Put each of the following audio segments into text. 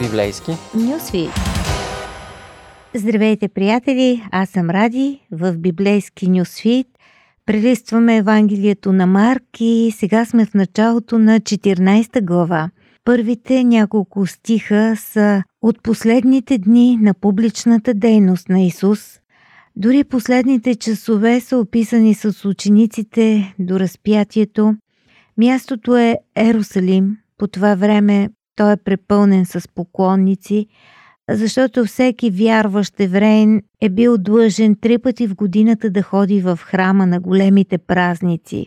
Библейски Нюсвит. Здравейте, приятели! Аз съм Ради в Библейски Нюсвит. Прелистваме Евангелието на Марк и сега сме в началото на 14 глава. Първите няколко стиха са от последните дни на публичната дейност на Исус. Дори последните часове са описани с учениците до разпятието. Мястото е Ерусалим. По това време той е препълнен с поклонници, защото всеки вярващ евреин е бил длъжен три пъти в годината да ходи в храма на големите празници.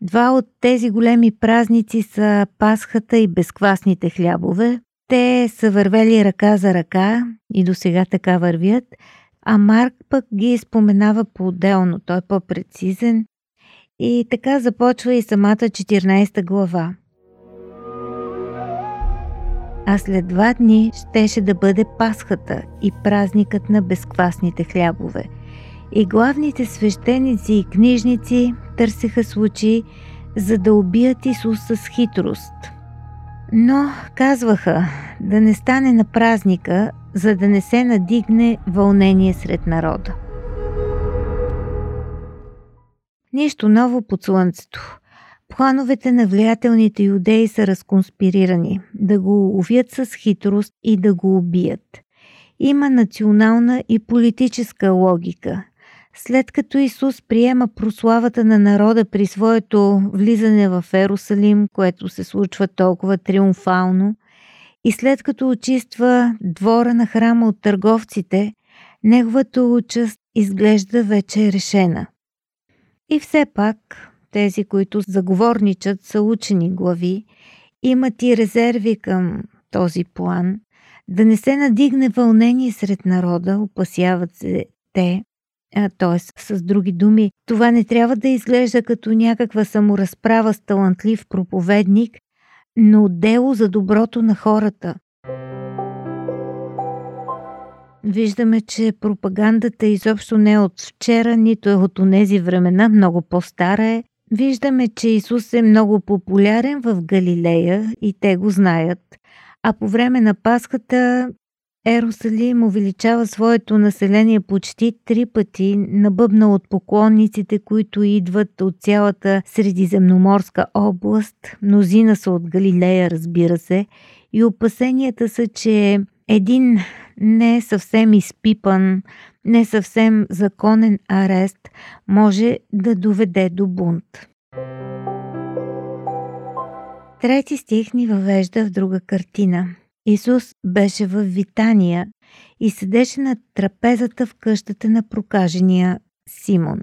Два от тези големи празници са Пасхата и безквасните хлябове. Те са вървели ръка за ръка и до сега така вървят, а Марк пък ги споменава по-отделно, той е по-прецизен. И така започва и самата 14 глава а след два дни щеше да бъде Пасхата и празникът на безквасните хлябове. И главните свещеници и книжници търсеха случаи, за да убият Исус с хитрост. Но казваха да не стане на празника, за да не се надигне вълнение сред народа. Нищо ново под слънцето. Плановете на влиятелните юдеи са разконспирирани да го увият с хитрост и да го убият. Има национална и политическа логика. След като Исус приема прославата на народа при своето влизане в Ерусалим, което се случва толкова триумфално, и след като очиства двора на храма от търговците, неговата участ изглежда вече решена. И все пак тези, които заговорничат, са учени глави, имат и резерви към този план, да не се надигне вълнение сред народа, опасяват се те, т.е. с други думи, това не трябва да изглежда като някаква саморазправа с талантлив проповедник, но дело за доброто на хората. Виждаме, че пропагандата изобщо не е от вчера, нито е от онези времена, много по-стара е Виждаме, че Исус е много популярен в Галилея и те го знаят. А по време на Пасхата Ерусалим увеличава своето население почти три пъти, набъбна от поклонниците, които идват от цялата Средиземноморска област. Мнозина са от Галилея, разбира се. И опасенията са, че един не съвсем изпипан, не съвсем законен арест може да доведе до бунт. Трети стих ни въвежда в друга картина. Исус беше в Витания и седеше на трапезата в къщата на прокажения Симон.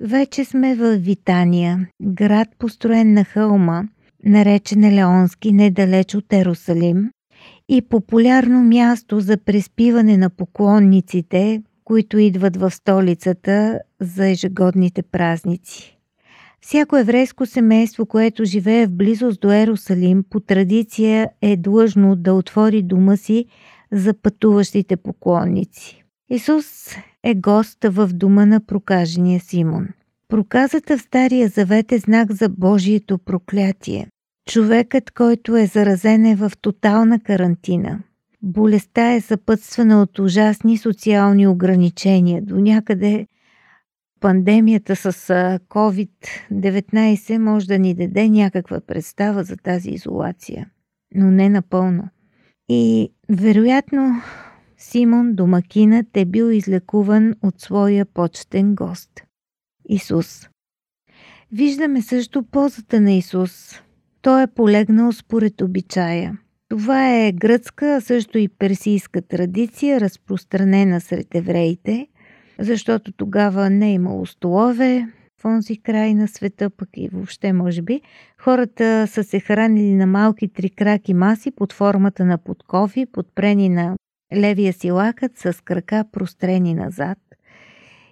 Вече сме в Витания, град построен на хълма, наречен Елеонски, недалеч от Ерусалим, и популярно място за преспиване на поклонниците, които идват в столицата за ежегодните празници. Всяко еврейско семейство, което живее в близост до Ерусалим, по традиция е длъжно да отвори дома си за пътуващите поклонници. Исус е гост в дома на прокажения Симон. Проказата в Стария завет е знак за Божието проклятие. Човекът, който е заразен е в тотална карантина. Болестта е съпътствана от ужасни социални ограничения. До някъде пандемията с COVID-19 може да ни даде някаква представа за тази изолация, но не напълно. И вероятно Симон, домакинът, е бил излекуван от своя почтен гост – Исус. Виждаме също ползата на Исус – той е полегнал според обичая. Това е гръцка, а също и персийска традиция, разпространена сред евреите, защото тогава не е имало столове в онзи край на света, пък и въобще може би. Хората са се хранили на малки трикраки маси под формата на подкови, подпрени на левия си лакът с крака прострени назад.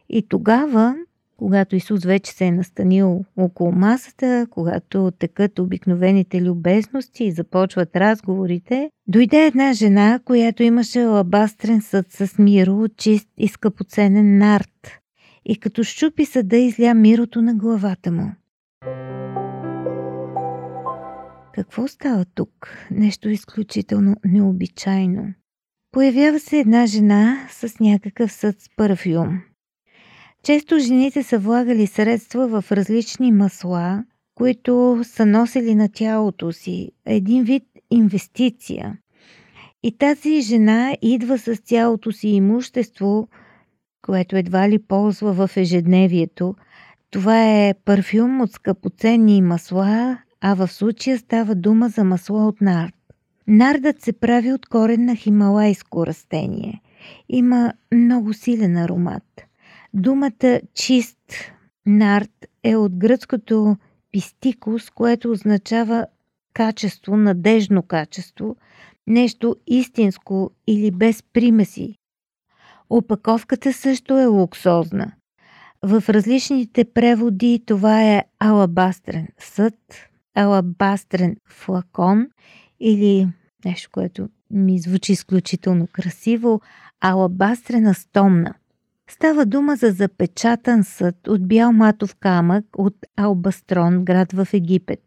И тогава когато Исус вече се е настанил около масата, когато текат обикновените любезности и започват разговорите, дойде една жена, която имаше лабастрен съд с миро чист и скъпоценен нарт и като щупи съда изля мирото на главата му. Какво става тук? Нещо изключително необичайно. Появява се една жена с някакъв съд с парфюм. Често жените са влагали средства в различни масла, които са носили на тялото си. Един вид инвестиция. И тази жена идва с цялото си имущество, което едва ли ползва в ежедневието. Това е парфюм от скъпоценни масла, а в случая става дума за масло от нард. Нардът се прави от корен на хималайско растение. Има много силен аромат. Думата чист нард е от гръцкото пистикус, което означава качество, надежно качество, нещо истинско или без примеси. Опаковката също е луксозна. В различните преводи това е алабастрен съд, алабастрен флакон или нещо, което ми звучи изключително красиво, алабастрена стомна. Става дума за запечатан съд от бял матов камък от Албастрон, град в Египет.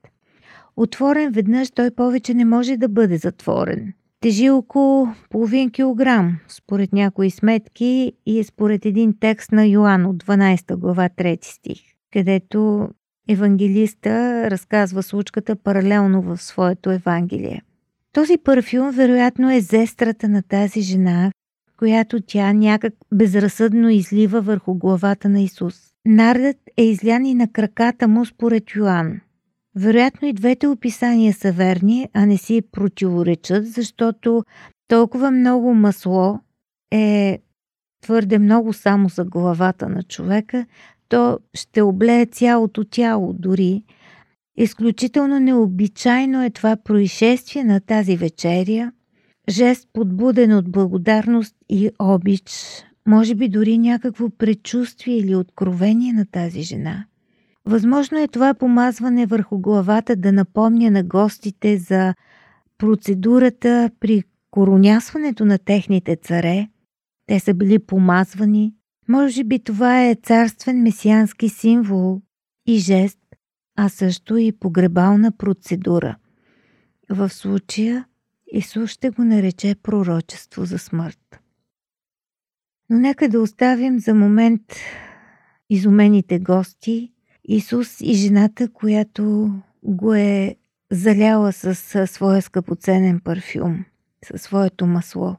Отворен веднъж той повече не може да бъде затворен. Тежи около половин килограм, според някои сметки и е според един текст на Йоан от 12 глава 3 стих, където евангелиста разказва случката паралелно в своето Евангелие. Този парфюм вероятно е зестрата на тази жена, която тя някак безразсъдно излива върху главата на Исус. Нардът е излян и на краката му според Йоанн. Вероятно и двете описания са верни, а не си противоречат, защото толкова много масло е твърде много само за главата на човека, то ще облее цялото тяло дори. Изключително необичайно е това происшествие на тази вечеря, жест подбуден от благодарност и обич, може би дори някакво предчувствие или откровение на тази жена. Възможно е това помазване върху главата да напомня на гостите за процедурата при коронясването на техните царе. Те са били помазвани, може би това е царствен месиански символ и жест, а също и погребална процедура. В случая Исус ще го нарече пророчество за смърт. Но нека да оставим за момент изумените гости, Исус и жената, която го е заляла с своя скъпоценен парфюм, със своето масло.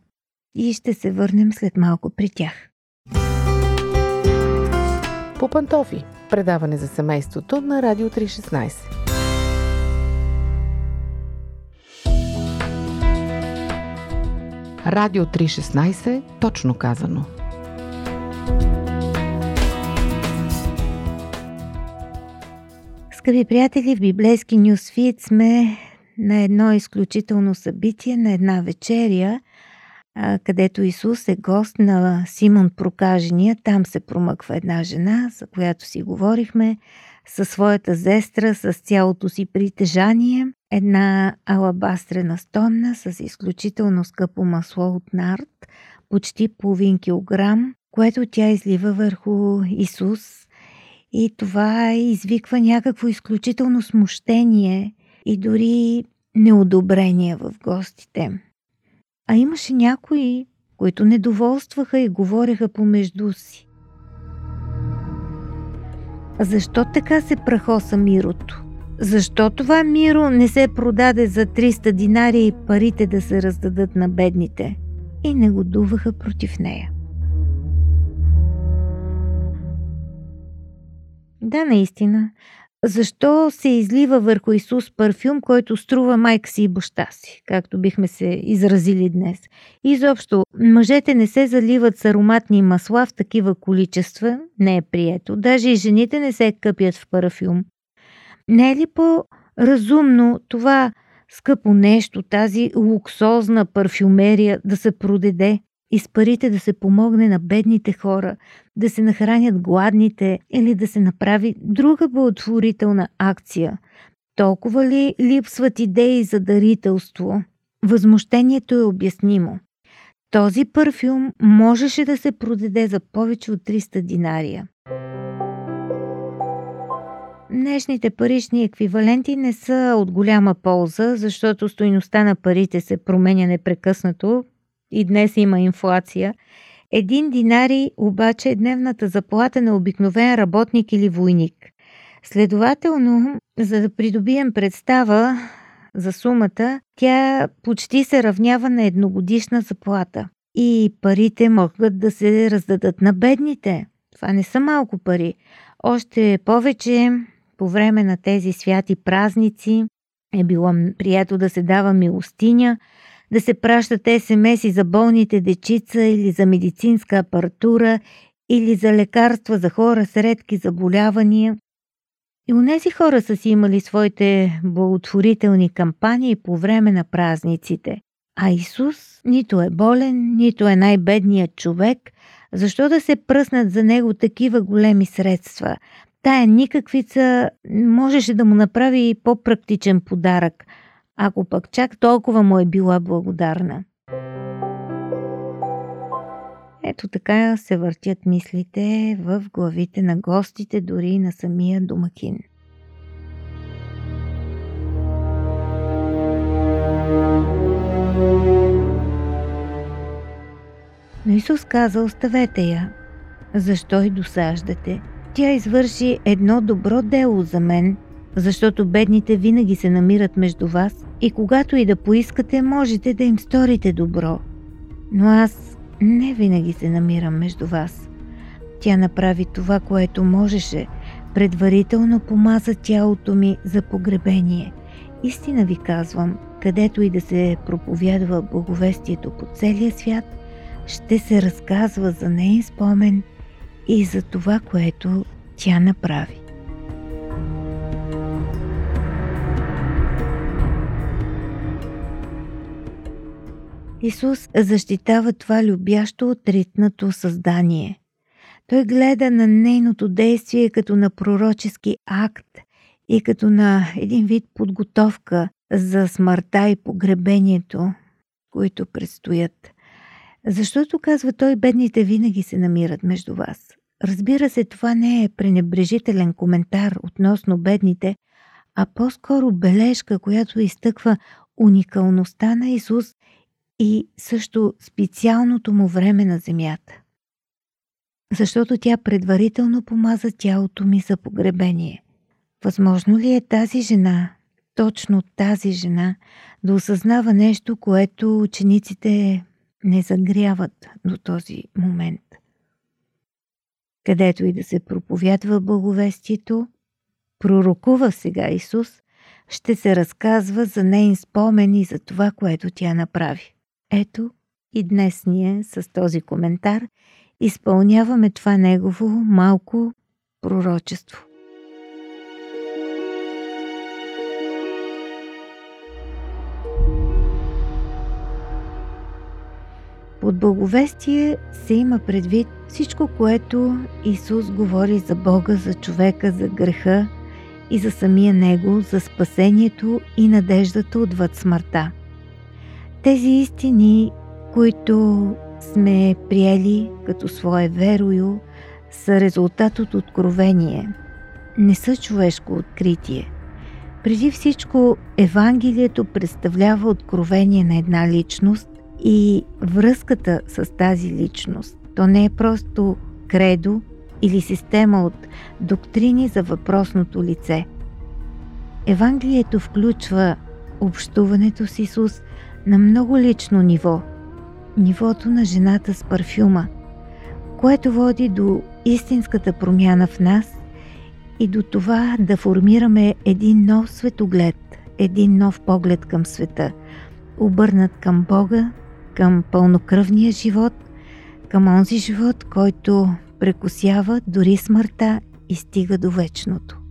И ще се върнем след малко при тях. По пантофи. Предаване за семейството на Радио 316. Радио 316, точно казано. Скъпи приятели, в библейски нюсфит сме на едно изключително събитие, на една вечеря – където Исус е гост на Симон Прокажения. Там се промъква една жена, за която си говорихме, със своята зестра, с цялото си притежание, една алабастрена стомна с изключително скъпо масло от нард, почти половин килограм, което тя излива върху Исус и това извиква някакво изключително смущение и дори неодобрение в гостите. А имаше някои, които недоволстваха и говореха помежду си. Защо така се прахоса мирото? Защо това миро не се продаде за 300 динари и парите да се раздадат на бедните? И негодуваха против нея. Да, наистина. Защо се излива върху Исус парфюм, който струва майка си и баща си, както бихме се изразили днес? Изобщо, мъжете не се заливат с ароматни масла в такива количества, не е прието. Даже и жените не се къпят в парфюм. Не е ли по-разумно това скъпо нещо, тази луксозна парфюмерия да се продаде и с парите да се помогне на бедните хора, да се нахранят гладните или да се направи друга благотворителна акция. Толкова ли липсват идеи за дарителство? Възмущението е обяснимо. Този парфюм можеше да се продаде за повече от 300 динария. днешните парични еквиваленти не са от голяма полза, защото стоиността на парите се променя непрекъснато и днес има инфлация. Един динари обаче е дневната заплата на обикновен работник или войник. Следователно, за да придобием представа за сумата, тя почти се равнява на едногодишна заплата. И парите могат да се раздадат на бедните. Това не са малко пари. Още повече по време на тези святи празници е било прието да се дава милостиня, да се пращат СМС за болните дечица или за медицинска апаратура или за лекарства за хора с редки заболявания. И унези хора са си имали своите благотворителни кампании по време на празниците. А Исус нито е болен, нито е най-бедният човек. Защо да се пръснат за него такива големи средства? Тая никаквица можеше да му направи по-практичен подарък, ако пък чак толкова му е била благодарна. Ето така се въртят мислите в главите на гостите, дори и на самия домакин. Но Исус каза, оставете я. Защо и досаждате? Тя извърши едно добро дело за мен, защото бедните винаги се намират между вас и когато и да поискате, можете да им сторите добро. Но аз не винаги се намирам между вас. Тя направи това, което можеше, предварително помаза тялото ми за погребение. Истина ви казвам, където и да се проповядва благовестието по целия свят, ще се разказва за нея спомен и за това, което тя направи. Исус защитава това любящо отритнато създание. Той гледа на нейното действие като на пророчески акт и като на един вид подготовка за смъртта и погребението, които предстоят. Защото, казва той, бедните винаги се намират между вас. Разбира се, това не е пренебрежителен коментар относно бедните, а по-скоро бележка, която изтъква уникалността на Исус и също специалното му време на земята. Защото тя предварително помаза тялото ми за погребение. Възможно ли е тази жена, точно тази жена, да осъзнава нещо, което учениците не загряват до този момент? Където и да се проповядва благовестието, пророкува сега Исус, ще се разказва за нейн спомен и за това, което тя направи. Ето и днес ние с този коментар изпълняваме това негово малко пророчество. Под благовестие се има предвид всичко, което Исус говори за Бога, за човека, за греха и за самия Него, за спасението и надеждата отвъд смъртта. Тези истини, които сме приели като свое верою, са резултат от откровение, не са човешко откритие. Преди всичко, Евангелието представлява откровение на една личност и връзката с тази личност. То не е просто кредо или система от доктрини за въпросното лице. Евангелието включва общуването с Исус на много лично ниво, нивото на жената с парфюма, което води до истинската промяна в нас и до това да формираме един нов светоглед, един нов поглед към света, обърнат към Бога, към пълнокръвния живот, към онзи живот, който прекусява дори смъртта и стига до вечното.